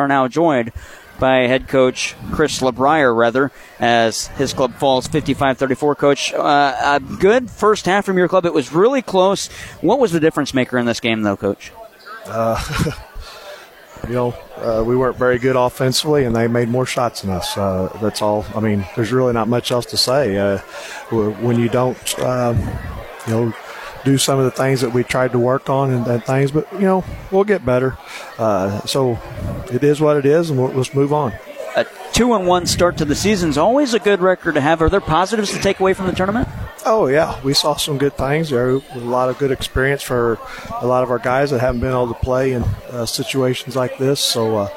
are now joined by head coach Chris LaBruyere, rather, as his club falls 55-34. Coach, uh, a good first half from your club. It was really close. What was the difference maker in this game, though, Coach? Uh, you know, uh, we weren't very good offensively, and they made more shots than us. Uh, that's all. I mean, there's really not much else to say. Uh, when you don't, um, you know, do some of the things that we tried to work on and, and things, but you know, we'll get better. Uh, so it is what it is, and we'll, let's move on. A two and one start to the season is always a good record to have. Are there positives to take away from the tournament? Oh yeah, we saw some good things. There a lot of good experience for a lot of our guys that haven't been able to play in uh, situations like this. So uh,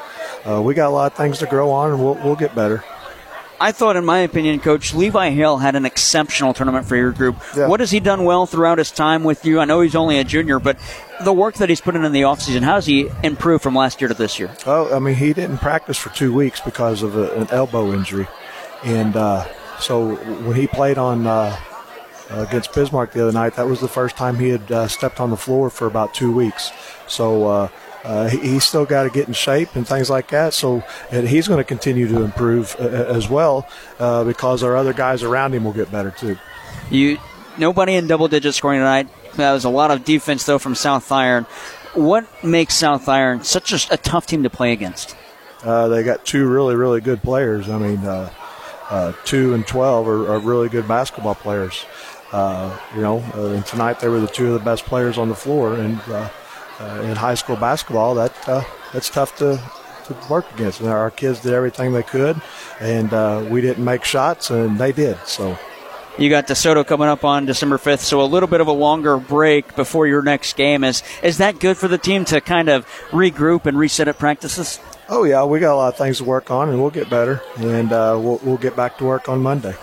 uh, we got a lot of things to grow on, and we'll, we'll get better. I thought, in my opinion, Coach Levi Hill had an exceptional tournament for your group. Yeah. What has he done well throughout his time with you? I know he's only a junior, but the work that he's put in in the offseason, how has he improved from last year to this year? Oh, I mean, he didn't practice for two weeks because of a, an elbow injury, and uh, so when he played on uh, against Bismarck the other night, that was the first time he had uh, stepped on the floor for about two weeks. So uh, uh, he, he's still got to get in shape and things like that. So he's going to continue to improve uh, as well uh, because our other guys around him will get better too. You nobody in double digit scoring tonight. That was a lot of defense though from South Iron. What makes South Iron such a, a tough team to play against? Uh, they got two really really good players. I mean, uh, two and twelve are, are, really good basketball players. you know, and tonight they were the two of the best players on the floor and uh, in high school basketball, that uh, that's tough to, to work against. And our kids did everything they could, and uh, we didn't make shots, and they did. So. You got DeSoto coming up on December 5th, so a little bit of a longer break before your next game. Is is that good for the team to kind of regroup and reset at practices? Oh yeah, we got a lot of things to work on, and we'll get better, and uh, we'll, we'll get back to work on Monday.